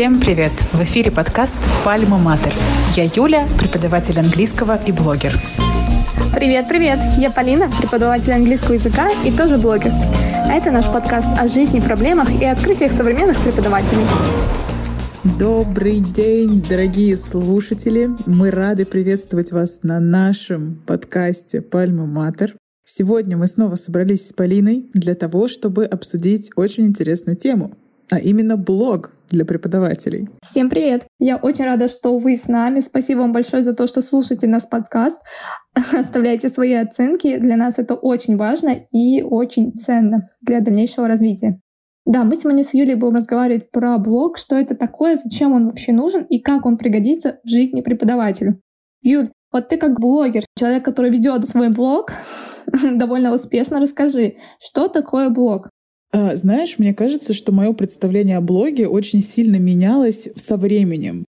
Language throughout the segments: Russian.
Всем привет! В эфире подкаст «Пальма Матер». Я Юля, преподаватель английского и блогер. Привет, привет! Я Полина, преподаватель английского языка и тоже блогер. А это наш подкаст о жизни, проблемах и открытиях современных преподавателей. Добрый день, дорогие слушатели! Мы рады приветствовать вас на нашем подкасте «Пальма Матер». Сегодня мы снова собрались с Полиной для того, чтобы обсудить очень интересную тему, а именно блог для преподавателей. Всем привет! Я очень рада, что вы с нами. Спасибо вам большое за то, что слушаете нас подкаст. Оставляйте свои оценки. Для нас это очень важно и очень ценно для дальнейшего развития. Да, мы сегодня с Юлей будем разговаривать про блог, что это такое, зачем он вообще нужен и как он пригодится в жизни преподавателю. Юль, вот ты как блогер, человек, который ведет свой блог довольно успешно, расскажи, что такое блог? А, знаешь, мне кажется, что мое представление о блоге очень сильно менялось со временем.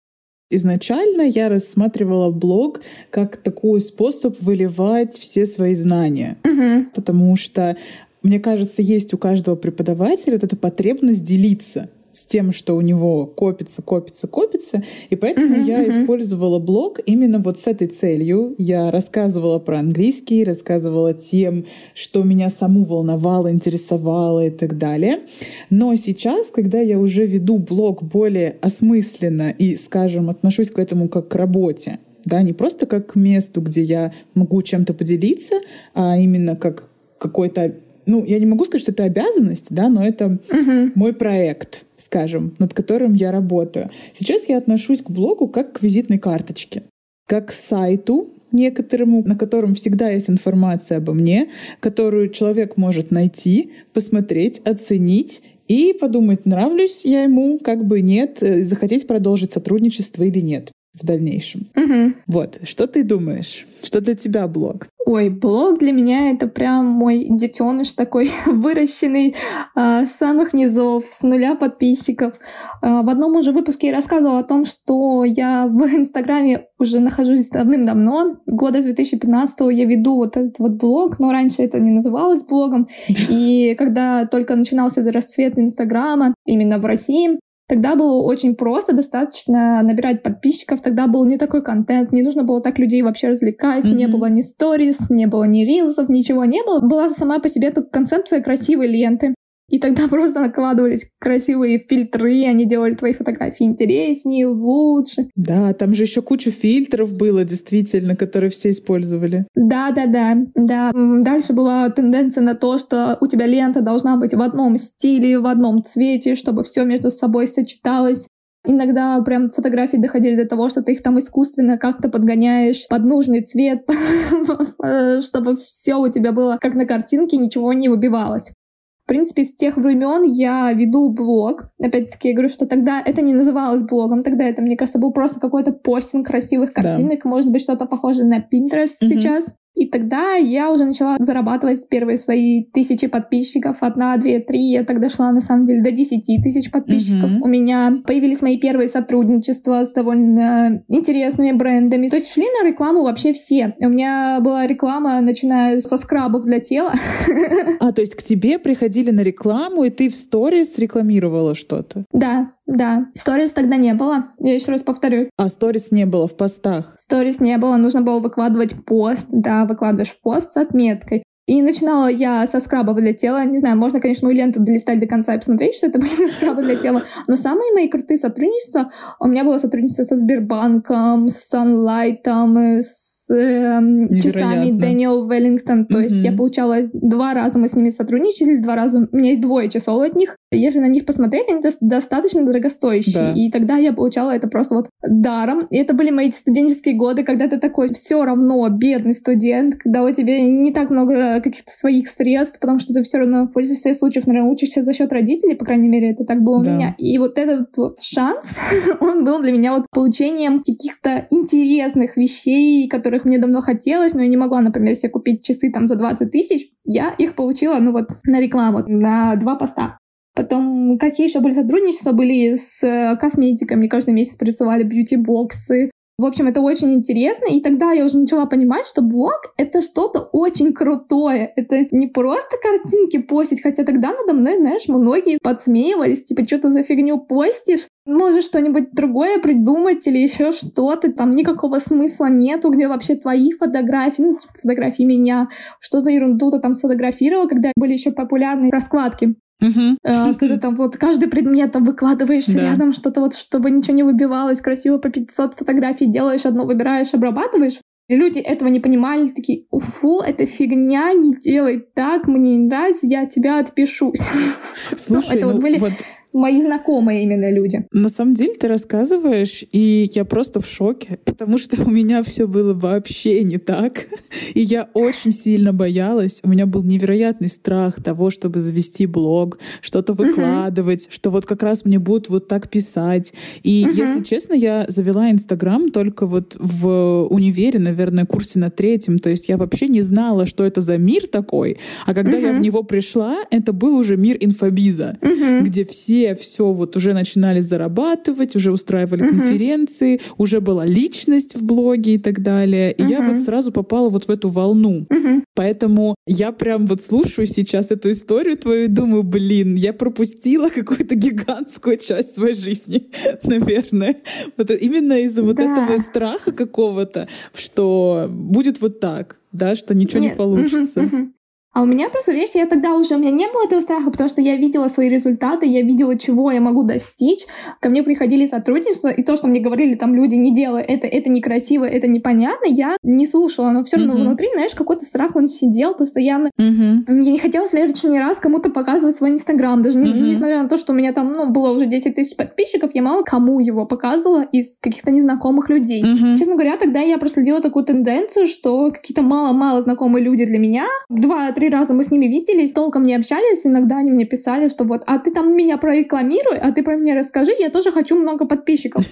Изначально я рассматривала блог как такой способ выливать все свои знания, угу. потому что мне кажется, есть у каждого преподавателя вот эта потребность делиться с тем, что у него копится, копится, копится. И поэтому uh-huh, я uh-huh. использовала блог именно вот с этой целью. Я рассказывала про английский, рассказывала тем, что меня саму волновало, интересовало и так далее. Но сейчас, когда я уже веду блог более осмысленно и, скажем, отношусь к этому как к работе, да, не просто как к месту, где я могу чем-то поделиться, а именно как какой-то ну, я не могу сказать, что это обязанность, да, но это uh-huh. мой проект, скажем, над которым я работаю. Сейчас я отношусь к блогу как к визитной карточке, как к сайту некоторому, на котором всегда есть информация обо мне, которую человек может найти, посмотреть, оценить и подумать, нравлюсь я ему, как бы нет, э, захотеть продолжить сотрудничество или нет в дальнейшем. Угу. Вот, что ты думаешь? Что для тебя блог? Ой, блог для меня это прям мой детеныш такой, выращенный а, с самых низов, с нуля подписчиков. А, в одном уже выпуске я рассказывала о том, что я в Инстаграме уже нахожусь давным-давно. Года с 2015 я веду вот этот вот блог, но раньше это не называлось блогом. И когда только начинался расцвет Инстаграма именно в России, Тогда было очень просто, достаточно набирать подписчиков, тогда был не такой контент, не нужно было так людей вообще развлекать, mm-hmm. не было ни сторис, не было ни рилсов, ничего не было. Была сама по себе только концепция красивой ленты. И тогда просто накладывались красивые фильтры, они делали твои фотографии интереснее, лучше. Да, там же еще куча фильтров было, действительно, которые все использовали. Да, да, да, да. Дальше была тенденция на то, что у тебя лента должна быть в одном стиле, в одном цвете, чтобы все между собой сочеталось. Иногда прям фотографии доходили до того, что ты их там искусственно как-то подгоняешь под нужный цвет, чтобы все у тебя было как на картинке, ничего не выбивалось принципе, с тех времен я веду блог. Опять-таки, я говорю, что тогда это не называлось блогом, тогда это, мне кажется, был просто какой-то постинг красивых картинок, да. может быть, что-то похожее на Pinterest угу. сейчас. И тогда я уже начала зарабатывать первые свои тысячи подписчиков. Одна, две, три. Я тогда шла, на самом деле, до десяти тысяч подписчиков. Mm-hmm. У меня появились мои первые сотрудничества с довольно интересными брендами. То есть шли на рекламу вообще все. У меня была реклама, начиная со скрабов для тела. А, то есть к тебе приходили на рекламу, и ты в сторис рекламировала что-то? Да, да. Сторис тогда не было. Я еще раз повторю. А сторис не было в постах? Сторис не было. Нужно было выкладывать пост. Да, выкладываешь пост с отметкой. И начинала я со скрабов для тела. Не знаю, можно, конечно, мою ленту долистать до конца и посмотреть, что это были скрабы для тела. Но самые мои крутые сотрудничества... У меня было сотрудничество со Сбербанком, с Sunlight, с э, часами Дэниел Веллингтон. То mm-hmm. есть я получала два раза, мы с ними сотрудничали, два раза, у меня есть двое часов от них. Если на них посмотреть, они достаточно дорогостоящие. Да. И тогда я получала это просто вот даром. И это были мои студенческие годы, когда ты такой все равно бедный студент, когда у тебя не так много каких-то своих средств, потому что ты все равно в большинстве случаев, наверное, учишься за счет родителей, по крайней мере, это так было да. у меня. И вот этот вот шанс, он был для меня вот получением каких-то интересных вещей, которых мне давно хотелось, но я не могла, например, себе купить часы там за 20 тысяч, я их получила, ну вот, на рекламу, на два поста. Потом, какие еще были сотрудничества, были с э, косметиками, каждый месяц присылали бьюти-боксы, В общем, это очень интересно, и тогда я уже начала понимать, что блог — это что-то очень крутое. Это не просто картинки постить, хотя тогда надо мной, знаешь, многие подсмеивались, типа, что ты за фигню постишь? Можешь что-нибудь другое придумать или еще что-то, там никакого смысла нету, где вообще твои фотографии, ну, типа, фотографии меня, что за ерунду ты там сфотографировал, когда были еще популярные раскладки. Uh-huh. Когда там вот каждый предмет там выкладываешь да. рядом, что-то вот, чтобы ничего не выбивалось, красиво по 500 фотографий делаешь, одно выбираешь, обрабатываешь. И люди этого не понимали, такие, уфу, это фигня, не делай так, мне не нравится, я тебя отпишусь. Слушай, это ну, вот были вот мои знакомые именно люди. На самом деле ты рассказываешь, и я просто в шоке, потому что у меня все было вообще не так. И я очень сильно боялась. У меня был невероятный страх того, чтобы завести блог, что-то выкладывать, uh-huh. что вот как раз мне будут вот так писать. И, uh-huh. если честно, я завела Инстаграм только вот в универе, наверное, курсе на третьем. То есть я вообще не знала, что это за мир такой. А когда uh-huh. я в него пришла, это был уже мир инфобиза, uh-huh. где все все вот уже начинали зарабатывать, уже устраивали uh-huh. конференции, уже была личность в блоге и так далее. И я вот сразу попала вот в эту волну. Uh-huh. Поэтому я прям вот слушаю сейчас эту историю твою и думаю, блин, я пропустила какую-то гигантскую часть своей жизни, наверное. Вот именно из-за вот да. этого страха какого-то, что будет вот так да, что ничего Нет. не получится. Uh-huh, uh-huh. А у меня просто, видишь, я тогда уже, у меня не было этого страха, потому что я видела свои результаты, я видела, чего я могу достичь. Ко мне приходили сотрудничества, и то, что мне говорили там люди, не делай это, это некрасиво, это непонятно, я не слушала, но все равно uh-huh. внутри, знаешь, какой-то страх, он сидел постоянно. Uh-huh. Я не хотела в следующий раз кому-то показывать свой Инстаграм, даже uh-huh. несмотря на то, что у меня там, ну, было уже 10 тысяч подписчиков, я мало кому его показывала из каких-то незнакомых людей. Uh-huh. Честно говоря, тогда я проследила такую тенденцию, что какие-то мало-мало знакомые люди для меня, два три раза мы с ними виделись, толком не общались, иногда они мне писали, что вот, а ты там меня прорекламируй, а ты про меня расскажи, я тоже хочу много подписчиков.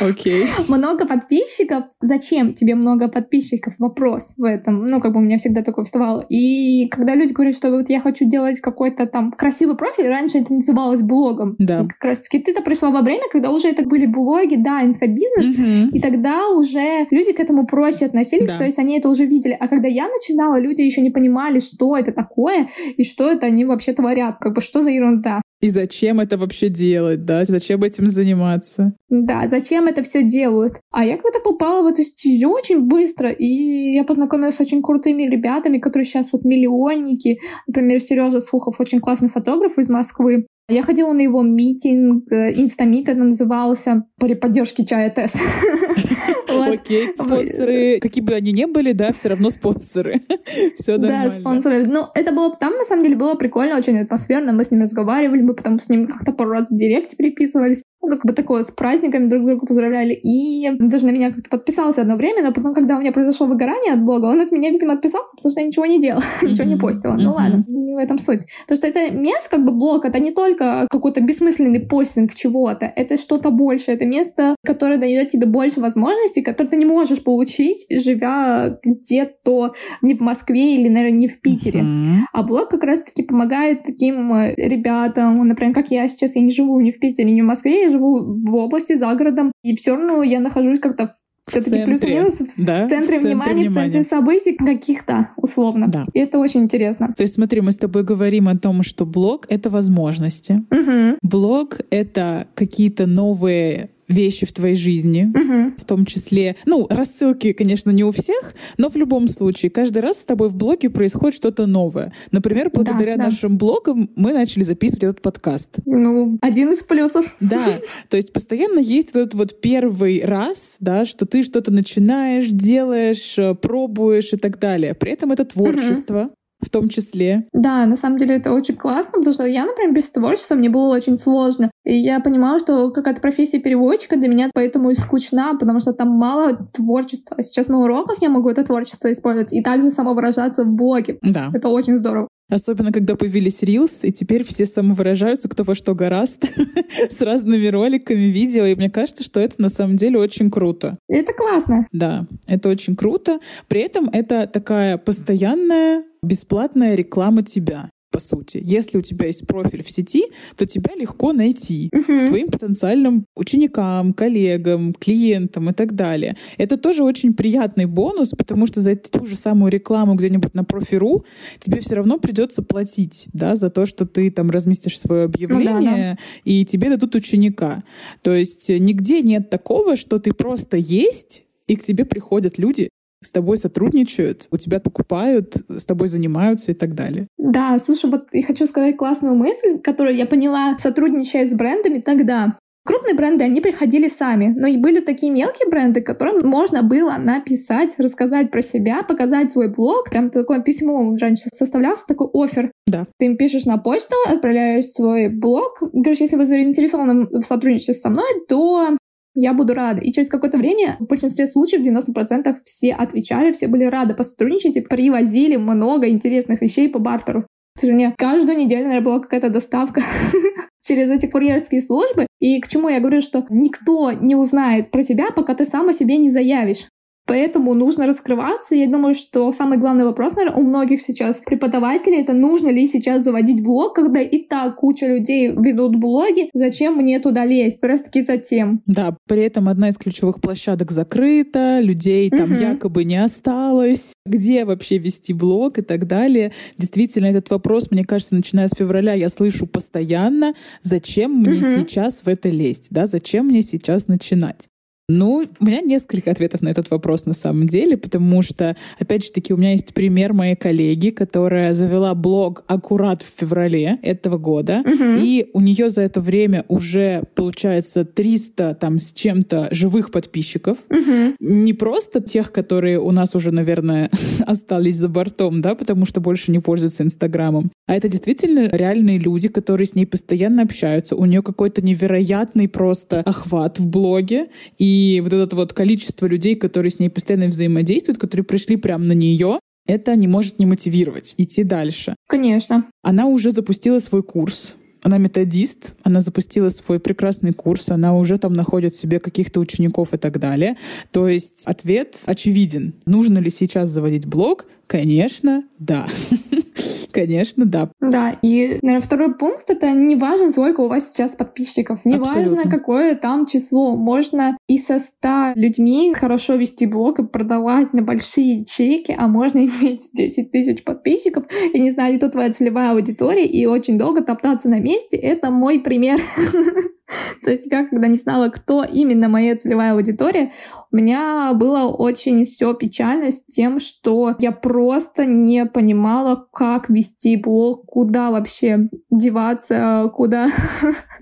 Окей. Много подписчиков? Зачем тебе много подписчиков? Вопрос в этом. Ну, как бы у меня всегда такое вставало. И когда люди говорят, что вот я хочу делать какой-то там красивый профиль, раньше это называлось блогом. Да. как раз таки ты-то пришла во время, когда уже это были блоги, да, инфобизнес, и тогда уже люди к этому проще относились, то есть они это уже видели. А когда я начинала, люди еще не понимали, что это такое и что это они вообще творят, как бы что за ерунда. И зачем это вообще делать, да? Зачем этим заниматься? Да, зачем это все делают? А я как-то попала в эту стезю очень быстро, и я познакомилась с очень крутыми ребятами, которые сейчас вот миллионники. Например, Сережа Сухов, очень классный фотограф из Москвы. Я ходила на его митинг, э, инстамит это назывался, при поддержке чая ТЭС. Окей, спонсоры, какие бы они ни были, да, все равно спонсоры. Все нормально. Да, спонсоры. Ну, это было там, на самом деле, было прикольно, очень атмосферно. Мы с ним разговаривали, мы потом с ним как-то пару раз в директе переписывались. Ну, как бы такое, с праздниками друг друга поздравляли. И даже на меня как-то подписался одно время, но потом, когда у меня произошло выгорание от блога, он от меня, видимо, отписался, потому что я ничего не делала, ничего не постила. Ну ладно, не в этом суть. Потому что это место, как бы блог, это не только какой-то бессмысленный постинг чего-то, это что-то больше, это место, которое дает тебе больше возможностей, которые ты не можешь получить, живя где-то не в Москве или, наверное, не в Питере. А блог как раз-таки помогает таким э, ребятам, например, как я сейчас, я не живу ни в Питере, ни в Москве, я живу в области, за городом, и все равно я нахожусь как-то все-таки плюс-минус в, да, в центре, в центре внимания, внимания, в центре событий каких-то, условно. Да. И это очень интересно. То есть смотри, мы с тобой говорим о том, что блог — это возможности. Угу. Блог — это какие-то новые вещи в твоей жизни, угу. в том числе, ну, рассылки, конечно, не у всех, но в любом случае, каждый раз с тобой в блоге происходит что-то новое. Например, благодаря да, да. нашим блогам мы начали записывать этот подкаст. Ну, один из плюсов. Да, то есть постоянно есть этот вот первый раз, да, что ты что-то начинаешь, делаешь, э, пробуешь и так далее. При этом это творчество. Угу в том числе. Да, на самом деле это очень классно, потому что я, например, без творчества мне было очень сложно. И я понимала, что какая-то профессия переводчика для меня поэтому и скучна, потому что там мало творчества. А сейчас на уроках я могу это творчество использовать и также самовыражаться в блоге. Да. Это очень здорово. Особенно, когда появились Reels, и теперь все самовыражаются, кто во что гораст, с разными роликами, видео. И мне кажется, что это на самом деле очень круто. Это классно. Да, это очень круто. При этом это такая постоянная бесплатная реклама тебя. по сути. Если у тебя есть профиль в сети, то тебя легко найти угу. твоим потенциальным ученикам, коллегам, клиентам и так далее. Это тоже очень приятный бонус, потому что за ту же самую рекламу где-нибудь на профи.ру тебе все равно придется платить, да, за то, что ты там разместишь свое объявление, ну, да, да. и тебе дадут ученика. То есть нигде нет такого, что ты просто есть, и к тебе приходят люди с тобой сотрудничают, у тебя покупают, с тобой занимаются и так далее. Да, слушай, вот я хочу сказать классную мысль, которую я поняла, сотрудничая с брендами тогда. Крупные бренды, они приходили сами, но и были такие мелкие бренды, которым можно было написать, рассказать про себя, показать свой блог. Прям такое письмо раньше составлялся, такой офер. Да. Ты им пишешь на почту, отправляешь свой блог. Говоришь, если вы заинтересованы в сотрудничестве со мной, то я буду рада. И через какое-то время, в большинстве случаев, 90% все отвечали, все были рады посотрудничать и привозили много интересных вещей по бартеру. То есть у меня каждую неделю, наверное, была какая-то доставка через эти курьерские службы. И к чему я говорю, что никто не узнает про тебя, пока ты сам о себе не заявишь. Поэтому нужно раскрываться. Я думаю, что самый главный вопрос, наверное, у многих сейчас преподавателей, это нужно ли сейчас заводить блог, когда и так куча людей ведут блоги, зачем мне туда лезть? Просто-таки затем. Да, при этом одна из ключевых площадок закрыта, людей там угу. якобы не осталось. Где вообще вести блог и так далее? Действительно, этот вопрос, мне кажется, начиная с февраля я слышу постоянно, зачем мне угу. сейчас в это лезть, да, зачем мне сейчас начинать? Ну, у меня несколько ответов на этот вопрос на самом деле, потому что, опять же таки, у меня есть пример моей коллеги, которая завела блог аккурат в феврале этого года, угу. и у нее за это время уже, получается, 300 там с чем-то живых подписчиков. Угу. Не просто тех, которые у нас уже, наверное, остались за бортом, да, потому что больше не пользуются Инстаграмом, а это действительно реальные люди, которые с ней постоянно общаются. У нее какой-то невероятный просто охват в блоге, и и вот это вот количество людей, которые с ней постоянно взаимодействуют, которые пришли прямо на нее, это не может не мотивировать идти дальше. Конечно. Она уже запустила свой курс. Она методист, она запустила свой прекрасный курс, она уже там находит себе каких-то учеников и так далее. То есть ответ очевиден. Нужно ли сейчас заводить блог? Конечно, да. Конечно, да. Да, и, наверное, второй пункт — это не важно, сколько у вас сейчас подписчиков, не Абсолютно. важно, какое там число. Можно и со 100 людьми хорошо вести блог и продавать на большие чеки, а можно иметь 10 тысяч подписчиков, и не знаю, кто твоя целевая аудитория, и очень долго топтаться на месте — это мой пример. То есть я, когда не знала, кто именно моя целевая аудитория, у меня было очень все печально с тем, что я просто не понимала, как вести блог, куда вообще деваться, куда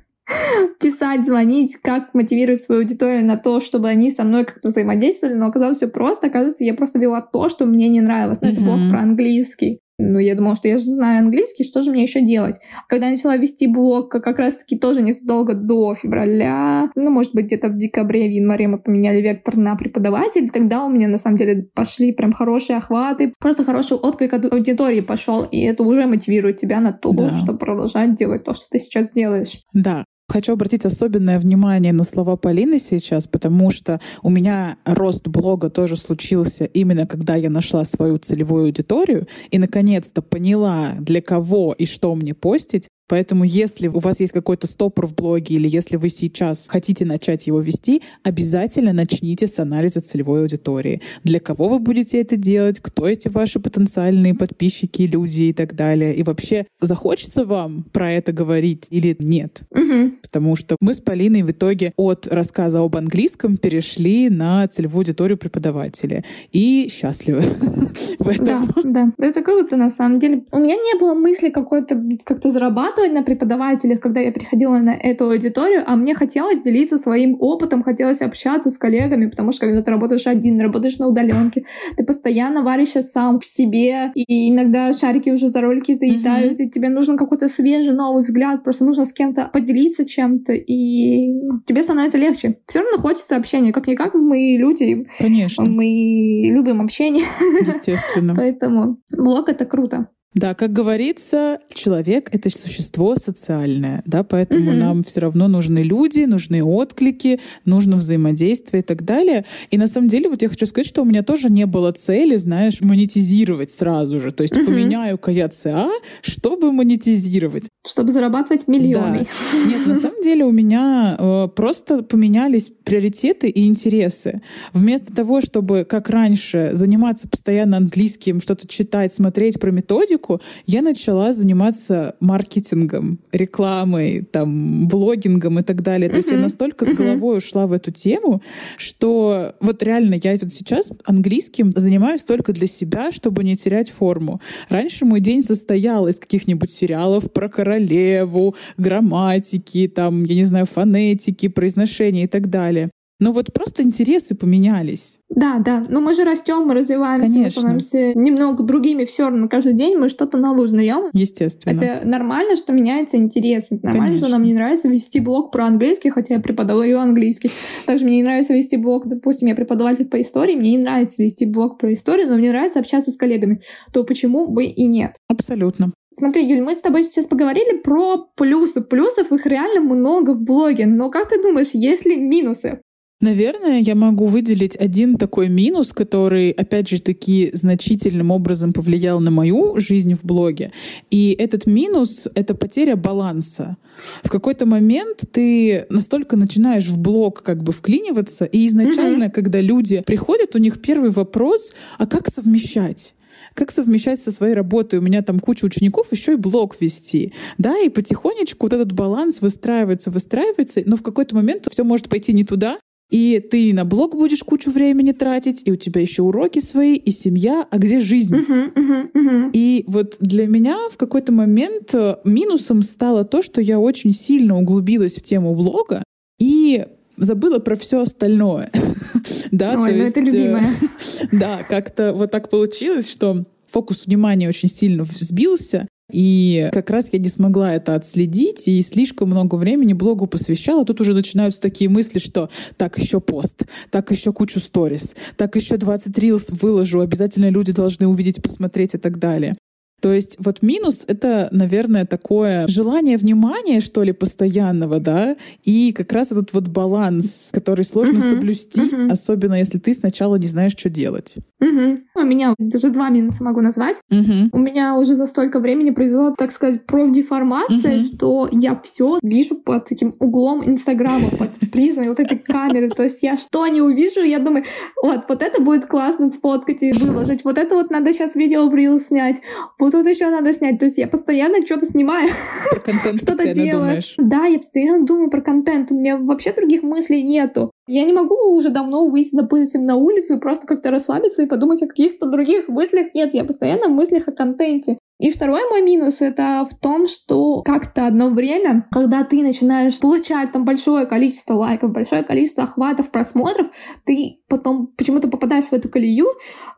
писать, звонить, как мотивировать свою аудиторию на то, чтобы они со мной как-то взаимодействовали, но оказалось все просто. Оказывается, я просто вела то, что мне не нравилось. Но mm-hmm. это блог про английский. Ну, я думала, что я же знаю английский, что же мне еще делать? Когда я начала вести блог, как раз-таки тоже незадолго до февраля, ну, может быть, где-то в декабре, в январе мы поменяли вектор на преподаватель, тогда у меня, на самом деле, пошли прям хорошие охваты, просто хороший отклик от аудитории пошел, и это уже мотивирует тебя на то, да. чтобы продолжать делать то, что ты сейчас делаешь. Да, Хочу обратить особенное внимание на слова Полины сейчас, потому что у меня рост блога тоже случился именно когда я нашла свою целевую аудиторию и наконец-то поняла, для кого и что мне постить. Поэтому если у вас есть какой-то стопор в блоге или если вы сейчас хотите начать его вести, обязательно начните с анализа целевой аудитории. Для кого вы будете это делать, кто эти ваши потенциальные подписчики, люди и так далее. И вообще, захочется вам про это говорить или нет? Угу. Потому что мы с Полиной в итоге от рассказа об английском перешли на целевую аудиторию преподавателя. И счастливы в этом. Да, да. Это круто, на самом деле. У меня не было мысли какой-то как-то зарабатывать зарабатывать на преподавателях, когда я приходила на эту аудиторию, а мне хотелось делиться своим опытом, хотелось общаться с коллегами, потому что когда ты работаешь один, работаешь на удаленке, ты постоянно варишься сам в себе, и иногда шарики уже за ролики заедают, mm-hmm. и тебе нужен какой-то свежий новый взгляд, просто нужно с кем-то поделиться чем-то, и тебе становится легче. Все равно хочется общения, как-никак мы люди. Конечно. Мы любим общение. Естественно. Поэтому блог — это круто. Да, как говорится, человек — это существо социальное, да, поэтому угу. нам все равно нужны люди, нужны отклики, нужно взаимодействие и так далее. И на самом деле вот я хочу сказать, что у меня тоже не было цели, знаешь, монетизировать сразу же. То есть угу. поменяю-ка я ЦА, чтобы монетизировать. Чтобы зарабатывать миллионы. Да. Нет, на самом деле у меня э, просто поменялись приоритеты и интересы. Вместо того, чтобы, как раньше, заниматься постоянно английским, что-то читать, смотреть про методику, методику, я начала заниматься маркетингом, рекламой, там, блогингом и так далее. То есть я настолько с головой ушла в эту тему, что вот реально я вот сейчас английским занимаюсь только для себя, чтобы не терять форму. Раньше мой день состоял из каких-нибудь сериалов про королеву, грамматики, там, я не знаю, фонетики, произношения и так далее. Но вот просто интересы поменялись. Да, да. Но мы же растем, мы развиваемся, Конечно. мы становимся немного другими все равно. Каждый день мы что-то новое узнаем. Естественно. Это нормально, что меняется интерес. Это нормально, Конечно. что нам не нравится вести блог про английский, хотя я преподаю английский. Также мне не нравится вести блог, допустим, я преподаватель по истории, мне не нравится вести блог про историю, но мне нравится общаться с коллегами. То почему бы и нет? Абсолютно. Смотри, Юль, мы с тобой сейчас поговорили про плюсы. Плюсов их реально много в блоге. Но как ты думаешь, есть ли минусы? Наверное, я могу выделить один такой минус, который, опять же, таки значительным образом повлиял на мою жизнь в блоге. И этот минус — это потеря баланса. В какой-то момент ты настолько начинаешь в блог как бы вклиниваться, и изначально, mm-hmm. когда люди приходят, у них первый вопрос — а как совмещать? как совмещать со своей работой. У меня там куча учеников, еще и блог вести. Да, и потихонечку вот этот баланс выстраивается, выстраивается, но в какой-то момент все может пойти не туда, и ты на блог будешь кучу времени тратить, и у тебя еще уроки свои, и семья, а где жизнь? Uh-huh, uh-huh, uh-huh. И вот для меня в какой-то момент э, минусом стало то, что я очень сильно углубилась в тему блога и забыла про все остальное. да, Ой, ну есть, это э, любимое. да, как-то вот так получилось, что фокус внимания очень сильно сбился, и как раз я не смогла это отследить и слишком много времени блогу посвящала. Тут уже начинаются такие мысли, что так еще пост, так еще кучу сторис, так еще 20 рилс выложу, обязательно люди должны увидеть, посмотреть и так далее. То есть вот минус — это, наверное, такое желание внимания, что ли, постоянного, да, и как раз этот вот баланс, который сложно uh-huh, соблюсти, uh-huh. особенно если ты сначала не знаешь, что делать. Uh-huh. У меня даже два минуса могу назвать. Uh-huh. У меня уже за столько времени произошла, так сказать, профдеформация, uh-huh. что я все вижу под таким углом Инстаграма, под призмой вот этой камеры. То есть я что не увижу, я думаю, вот, вот это будет классно сфоткать и выложить, вот это вот надо сейчас видео в Reel снять, вот тут еще надо снять. То есть я постоянно что-то снимаю. Про контент что-то делаю. Думаешь. Да, я постоянно думаю про контент. У меня вообще других мыслей нету. Я не могу уже давно выйти, допустим, на улицу и просто как-то расслабиться и подумать о каких-то других мыслях. Нет, я постоянно в мыслях о контенте. И второй мой минус — это в том, что как-то одно время, когда ты начинаешь получать там большое количество лайков, большое количество охватов, просмотров, ты потом почему-то попадаешь в эту колею,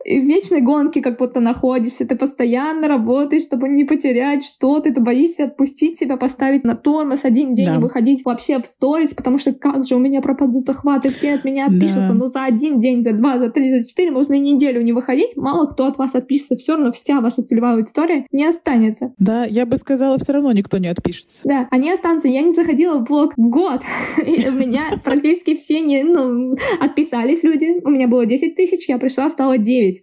и в вечной гонке как будто находишься, ты постоянно работаешь, чтобы не потерять что-то, ты боишься отпустить себя, поставить на тормоз, один день да. не выходить вообще в сторис, потому что как же у меня пропадут охваты, все от меня отпишутся, да. но за один день, за два, за три, за четыре можно и неделю не выходить, мало кто от вас отпишется, все равно вся ваша целевая аудитория не останется. Да, я бы сказала, все равно никто не отпишется. Да, они останутся. Я не заходила в блог год. И у меня практически все не, ну, отписались люди. У меня было 10 тысяч, я пришла, стало 9.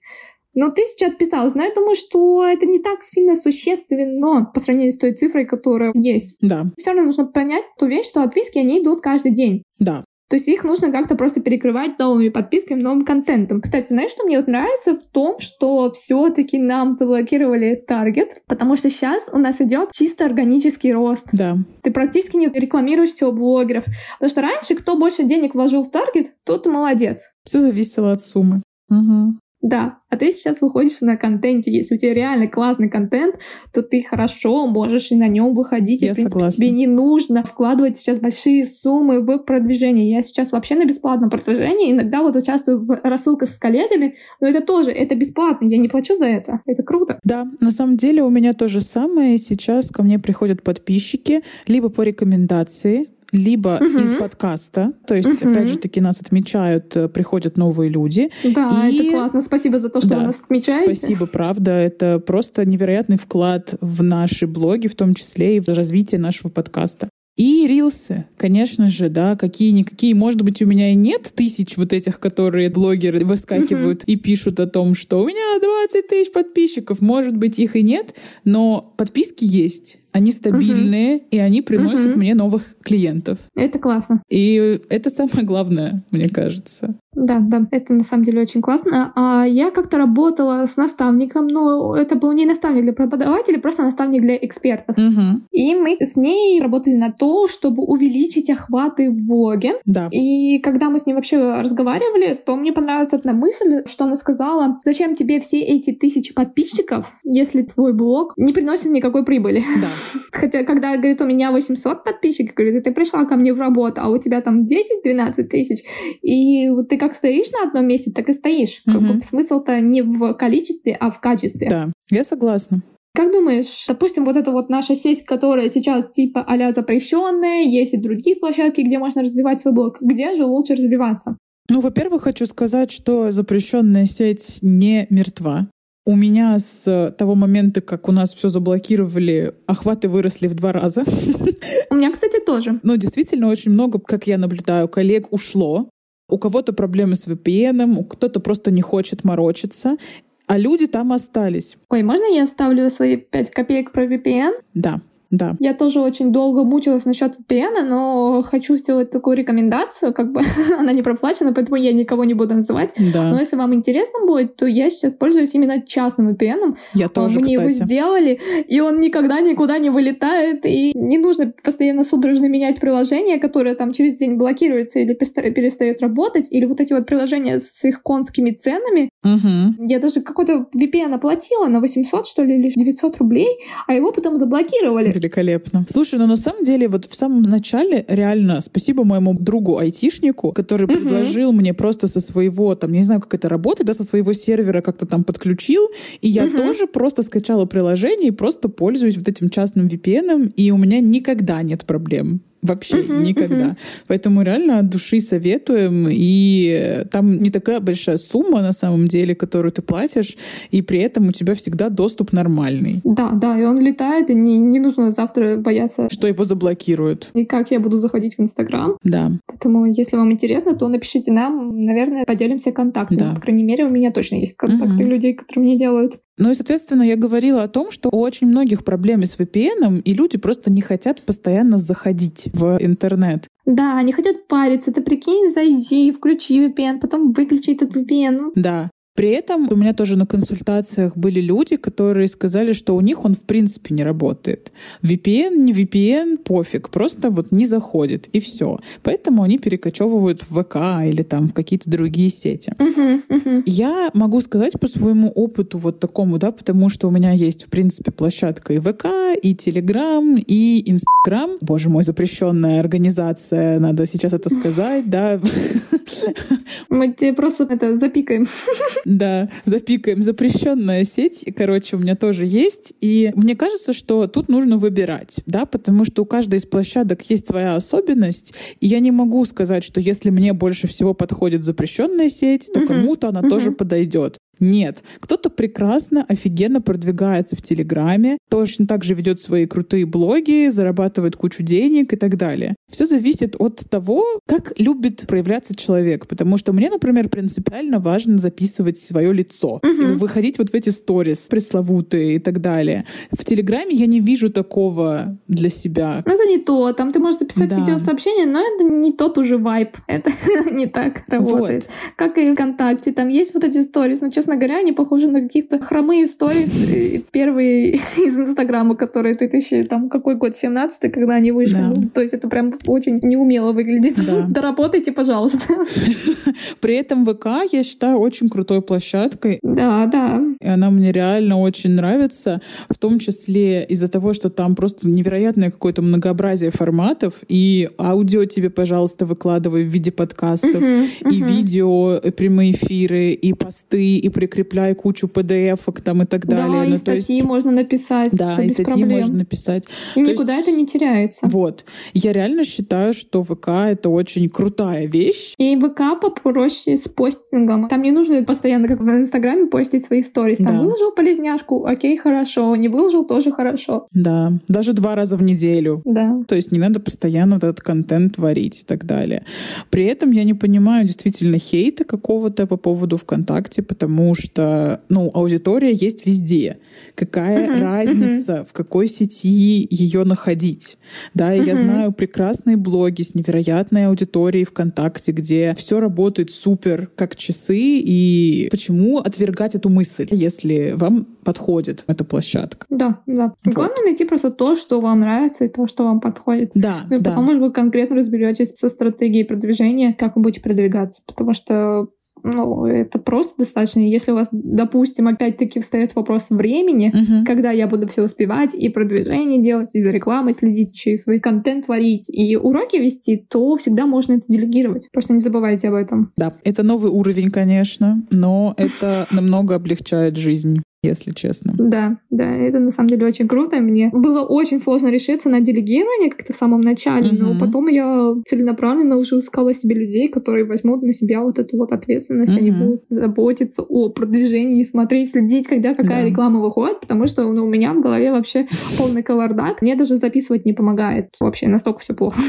Но тысяча отписалась. Но я думаю, что это не так сильно существенно по сравнению с той цифрой, которая есть. Да. Все равно нужно понять ту вещь, что отписки, они идут каждый день. Да. То есть их нужно как-то просто перекрывать новыми подписками, новым контентом. Кстати, знаешь, что мне вот нравится в том, что все-таки нам заблокировали таргет, потому что сейчас у нас идет чисто органический рост. Да. Ты практически не рекламируешь всего блогеров. Потому что раньше, кто больше денег вложил в таргет, тот молодец. Все зависело от суммы. Угу. Да, а ты сейчас выходишь на контенте. Если у тебя реально классный контент, то ты хорошо можешь и на нем выходить. Я и, в принципе, согласна. тебе не нужно вкладывать сейчас большие суммы в продвижение. Я сейчас вообще на бесплатном продвижении. Иногда вот участвую в рассылках с коллегами, но это тоже, это бесплатно. Я не плачу за это. Это круто. Да, на самом деле у меня то же самое. Сейчас ко мне приходят подписчики либо по рекомендации, либо угу. из подкаста. То есть, угу. опять же таки, нас отмечают, э, приходят новые люди. Да, и... это классно. Спасибо за то, что да, вы нас отмечаете. Спасибо, правда. Это просто невероятный вклад в наши блоги, в том числе и в развитие нашего подкаста. И рилсы, конечно же, да, какие-никакие. Может быть, у меня и нет тысяч вот этих, которые блогеры выскакивают uh-huh. и пишут о том, что у меня 20 тысяч подписчиков. Может быть, их и нет, но подписки есть они стабильные, угу. и они приносят угу. мне новых клиентов. Это классно. И это самое главное, мне кажется. Да, да, это на самом деле очень классно. А я как-то работала с наставником, но это был не наставник для преподавателей, просто наставник для экспертов. Угу. И мы с ней работали на то, чтобы увеличить охваты в блоге. Да. И когда мы с ней вообще разговаривали, то мне понравилась одна мысль, что она сказала, зачем тебе все эти тысячи подписчиков, если твой блог не приносит никакой прибыли. Да. Хотя, когда, говорит, у меня 800 подписчиков, говорит, ты пришла ко мне в работу, а у тебя там 10-12 тысяч, и ты как стоишь на одном месте, так и стоишь. Угу. Как бы смысл-то не в количестве, а в качестве. Да, я согласна. Как думаешь, допустим, вот эта вот наша сеть, которая сейчас типа а запрещенная, есть и другие площадки, где можно развивать свой блог, где же лучше развиваться? Ну, во-первых, хочу сказать, что запрещенная сеть не мертва. У меня с того момента, как у нас все заблокировали, охваты выросли в два раза. У меня, кстати, тоже. Ну, действительно, очень много, как я наблюдаю, коллег ушло. У кого-то проблемы с VPN, кто-то просто не хочет морочиться. А люди там остались. Ой, можно я вставлю свои 5 копеек про VPN? Да. Да. Я тоже очень долго мучилась насчет VPN, но хочу сделать такую рекомендацию, как бы она не проплачена, поэтому я никого не буду называть. Да. Но если вам интересно будет, то я сейчас пользуюсь именно частным VPN. Я тоже, Мне кстати. его сделали, и он никогда никуда не вылетает, и не нужно постоянно судорожно менять приложение, которое там через день блокируется или перестает работать, или вот эти вот приложения с их конскими ценами. Угу. Я даже какой-то VPN оплатила на 800, что ли, или 900 рублей, а его потом заблокировали. Великолепно. Слушай, ну на самом деле вот в самом начале реально спасибо моему другу айтишнику, который угу. предложил мне просто со своего, там, не знаю, как это работает, да, со своего сервера как-то там подключил, и я угу. тоже просто скачала приложение и просто пользуюсь вот этим частным VPN, и у меня никогда нет проблем. Вообще uh-huh, никогда. Uh-huh. Поэтому реально от души советуем. И там не такая большая сумма на самом деле, которую ты платишь, и при этом у тебя всегда доступ нормальный. Да, да, и он летает, и не, не нужно завтра бояться. Что его заблокируют. И как я буду заходить в Инстаграм. Да. Поэтому, если вам интересно, то напишите нам, наверное, поделимся контактами. Да. По крайней мере, у меня точно есть контакты uh-huh. людей, которые мне делают. Ну и, соответственно, я говорила о том, что у очень многих проблемы с VPN, и люди просто не хотят постоянно заходить в интернет. Да, они хотят париться. Ты прикинь, зайди, включи VPN, потом выключи этот VPN. Да. При этом у меня тоже на консультациях были люди, которые сказали, что у них он в принципе не работает. VPN, не VPN, пофиг, просто вот не заходит, и все. Поэтому они перекочевывают в ВК или там в какие-то другие сети. Uh-huh, uh-huh. Я могу сказать по своему опыту вот такому, да, потому что у меня есть, в принципе, площадка и ВК, и Телеграм, и Инстаграм. Боже мой, запрещенная организация, надо сейчас это сказать, да. Мы тебе просто это запикаем. Да, запикаем. Запрещенная сеть, короче, у меня тоже есть. И мне кажется, что тут нужно выбирать, да, потому что у каждой из площадок есть своя особенность. И я не могу сказать, что если мне больше всего подходит запрещенная сеть, то кому-то она тоже подойдет. Нет. Кто-то прекрасно, офигенно продвигается в Телеграме, точно так же ведет свои крутые блоги, зарабатывает кучу денег и так далее. Все зависит от того, как любит проявляться человек. Потому что мне, например, принципиально важно записывать свое лицо. Угу. Выходить вот в эти сторис пресловутые и так далее. В Телеграме я не вижу такого для себя. Ну, это не то. Там ты можешь записать да. видеосообщение, но это не тот уже вайб. Это не так работает. Вот. Как и ВКонтакте. Там есть вот эти сторис, но, честно говоря, они похожи на какие-то хромые истории первые из Инстаграма, которые 2000, там, какой год, 17 когда они вышли. Да. Ну, то есть это прям очень неумело выглядит. Да. Доработайте, пожалуйста. При этом ВК, я считаю, очень крутой площадкой. Да, да. И она мне реально очень нравится, в том числе из-за того, что там просто невероятное какое-то многообразие форматов, и аудио тебе, пожалуйста, выкладывай в виде подкастов, uh-huh, uh-huh. и видео, и прямые эфиры, и посты, и прикрепляй кучу PDF там и так далее. Да, ну, и статьи есть... можно написать. Да, и статьи проблем. можно написать. И то никуда есть... это не теряется. Вот. Я реально считаю, что ВК — это очень крутая вещь. И ВК попроще с постингом. Там не нужно постоянно, как в Инстаграме, постить свои сторис. Там да. выложил полезняшку, окей, хорошо. Не выложил, тоже хорошо. Да, даже два раза в неделю. Да. То есть не надо постоянно этот контент творить и так далее. При этом я не понимаю действительно хейта какого-то по поводу ВКонтакте, потому что, ну, аудитория есть везде. Какая uh-huh, разница, uh-huh. в какой сети ее находить? Да, и uh-huh. я знаю прекрасные блоги с невероятной аудиторией ВКонтакте, где все работает супер, как часы, и почему отвергать эту мысль, если вам подходит эта площадка? Да, да. Вот. Главное найти просто то, что вам нравится, и то, что вам подходит. Да, ну, и да. потом, может, вы конкретно разберетесь со стратегией продвижения, как вы будете продвигаться. Потому что ну, это просто достаточно. Если у вас, допустим, опять-таки встает вопрос времени, uh-huh. когда я буду все успевать и продвижение делать, и за рекламой следить, еще и свой контент творить, и уроки вести, то всегда можно это делегировать. Просто не забывайте об этом. Да, это новый уровень, конечно, но это намного облегчает жизнь если честно. Да, да, это на самом деле очень круто. Мне было очень сложно решиться на делегирование как-то в самом начале, uh-huh. но потом я целенаправленно уже искала себе людей, которые возьмут на себя вот эту вот ответственность, uh-huh. они будут заботиться о продвижении, смотреть, следить, когда какая да. реклама выходит, потому что ну, у меня в голове вообще полный кавардак. Мне даже записывать не помогает. Вообще настолько все плохо.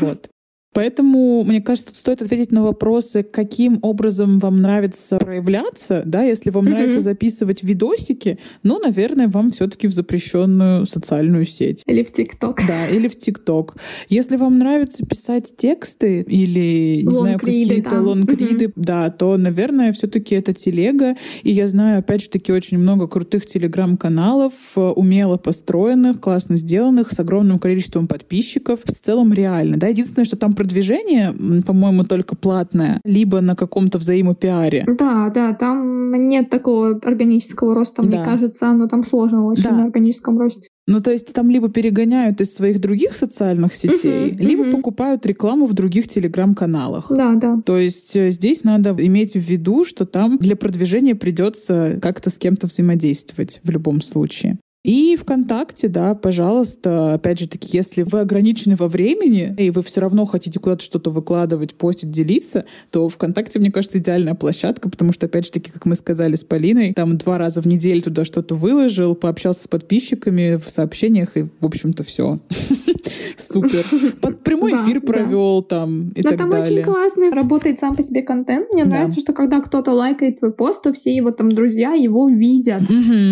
Вот. Поэтому, мне кажется, тут стоит ответить на вопросы, каким образом вам нравится проявляться, да, если вам mm-hmm. нравится записывать видосики, ну, наверное, вам все-таки в запрещенную социальную сеть. Или в ТикТок. Да, или в ТикТок. Если вам нравится писать тексты или, не знаю, какие-то лонгриды, mm-hmm. да, то, наверное, все-таки это телега. И я знаю, опять же таки, очень много крутых телеграм-каналов, э, умело построенных, классно сделанных, с огромным количеством подписчиков. В целом реально, да. Единственное, что там продвижение, по-моему, только платное, либо на каком-то взаимопиаре. Да, да, там нет такого органического роста, да. мне кажется, но там сложно очень да. на органическом росте. Ну, то есть там либо перегоняют из своих других социальных сетей, uh-huh, либо uh-huh. покупают рекламу в других телеграм-каналах. Да, да. То есть э, здесь надо иметь в виду, что там для продвижения придется как-то с кем-то взаимодействовать в любом случае. И ВКонтакте, да, пожалуйста, опять же таки, если вы ограничены во времени, и вы все равно хотите куда-то что-то выкладывать, постить, делиться, то ВКонтакте, мне кажется, идеальная площадка, потому что, опять же таки, как мы сказали с Полиной, там два раза в неделю туда что-то выложил, пообщался с подписчиками в сообщениях, и, в общем-то, все. Супер. Под прямой эфир провел там и так далее. там очень классный работает сам по себе контент. Мне нравится, что когда кто-то лайкает твой пост, то все его там друзья его видят.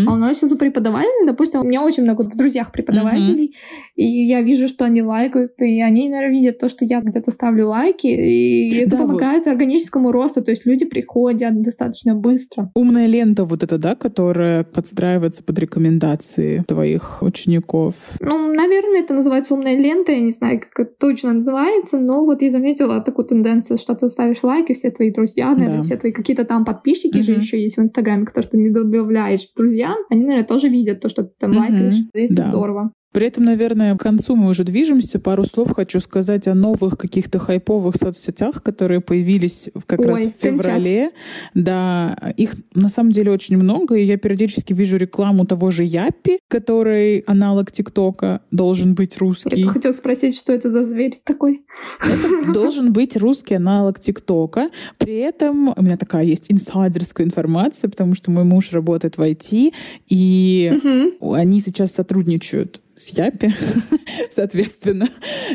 А у нас сейчас у преподавателей, допустим, допустим, у меня очень много в друзьях преподавателей, uh-huh. и я вижу, что они лайкают, и они, наверное, видят то, что я где-то ставлю лайки, и это да, помогает вот. органическому росту, то есть люди приходят достаточно быстро. Умная лента вот эта, да, которая подстраивается под рекомендации твоих учеников? Ну, наверное, это называется умная лента, я не знаю, как это точно называется, но вот я заметила такую тенденцию, что ты ставишь лайки, все твои друзья, наверное, да. все твои какие-то там подписчики uh-huh. же еще есть в Инстаграме, которые ты не добавляешь в друзья, они, наверное, тоже видят то, что там лайкаешь. Это да. здорово. При этом, наверное, к концу мы уже движемся. Пару слов хочу сказать о новых каких-то хайповых соцсетях, которые появились как Ой, раз в феврале. Да, их на самом деле очень много, и я периодически вижу рекламу того же Япи, который аналог ТикТока должен быть русский. Я хотела спросить, что это за зверь такой? Это должен быть русский аналог ТикТока. При этом у меня такая есть инсайдерская информация, потому что мой муж работает в IT, и угу. они сейчас сотрудничают с Япи, соответственно.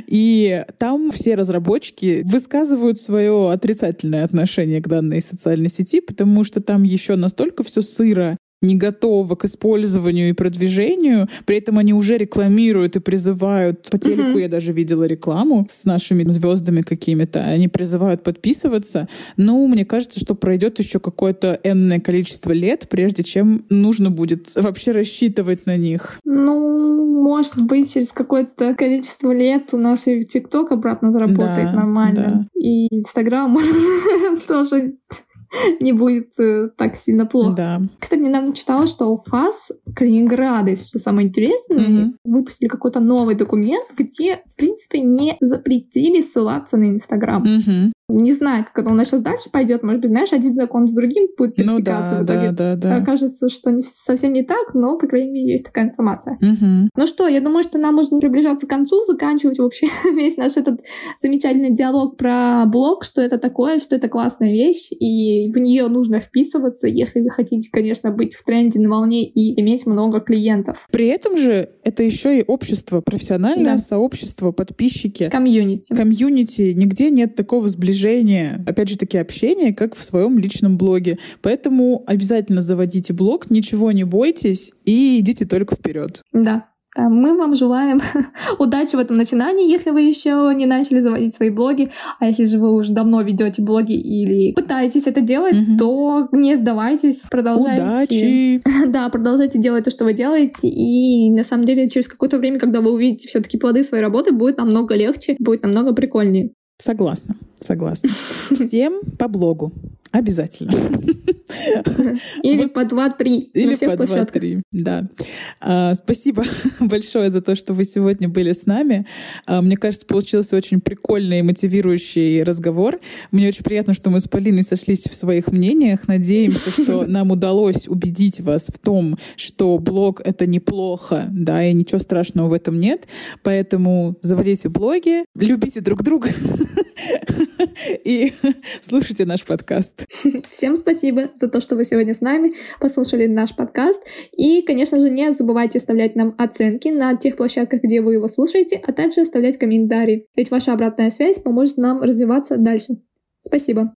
И там все разработчики высказывают свое отрицательное отношение к данной социальной сети, потому что там еще настолько все сыро не готова к использованию и продвижению, при этом они уже рекламируют и призывают, по телеку uh-huh. я даже видела рекламу с нашими звездами какими-то, они призывают подписываться. Ну, мне кажется, что пройдет еще какое-то энное количество лет, прежде чем нужно будет вообще рассчитывать на них. Ну, может быть, через какое-то количество лет у нас и ТикТок обратно заработает да, нормально. Да. И Инстаграм тоже не будет э, так сильно плохо. Да. Кстати, недавно читала, что ФАС Калининграда, что самое интересное, mm-hmm. выпустили какой-то новый документ, где, в принципе, не запретили ссылаться на Инстаграм. Mm-hmm. Не знаю, как это у нас сейчас дальше пойдет. Может быть, знаешь, один закон с другим будет пересекаться ну, да, в итоге. Да, да, да. Кажется, что совсем не так, но, по крайней мере, есть такая информация. Угу. Ну что, я думаю, что нам нужно приближаться к концу, заканчивать вообще весь наш этот замечательный диалог про блог, что это такое, что это классная вещь, и в нее нужно вписываться, если вы хотите, конечно, быть в тренде на волне и иметь много клиентов. При этом же это еще и общество, профессиональное да. сообщество, подписчики. Комьюнити. Комьюнити. Нигде нет такого сближения, опять же таки общения, как в своем личном блоге. Поэтому обязательно заводите блог, ничего не бойтесь и идите только вперед. Да. Мы вам желаем удачи в этом начинании, если вы еще не начали заводить свои блоги, а если же вы уже давно ведете блоги или пытаетесь это делать, mm-hmm. то не сдавайтесь, продолжайте. Удачи! да, продолжайте делать то, что вы делаете, и на самом деле через какое-то время, когда вы увидите все-таки плоды своей работы, будет намного легче, будет намного прикольнее. Согласна, согласна. Всем по блогу. Обязательно. Или вот. по 2-3 Или по 2-3, да. А, спасибо большое за то, что вы сегодня были с нами. А, мне кажется, получился очень прикольный и мотивирующий разговор. Мне очень приятно, что мы с Полиной сошлись в своих мнениях. Надеемся, что нам удалось убедить вас в том, что блог — это неплохо, да, и ничего страшного в этом нет. Поэтому заводите блоги, любите друг друга и слушайте наш подкаст. Всем спасибо за то, что вы сегодня с нами, послушали наш подкаст. И, конечно же, не забывайте оставлять нам оценки на тех площадках, где вы его слушаете, а также оставлять комментарии. Ведь ваша обратная связь поможет нам развиваться дальше. Спасибо.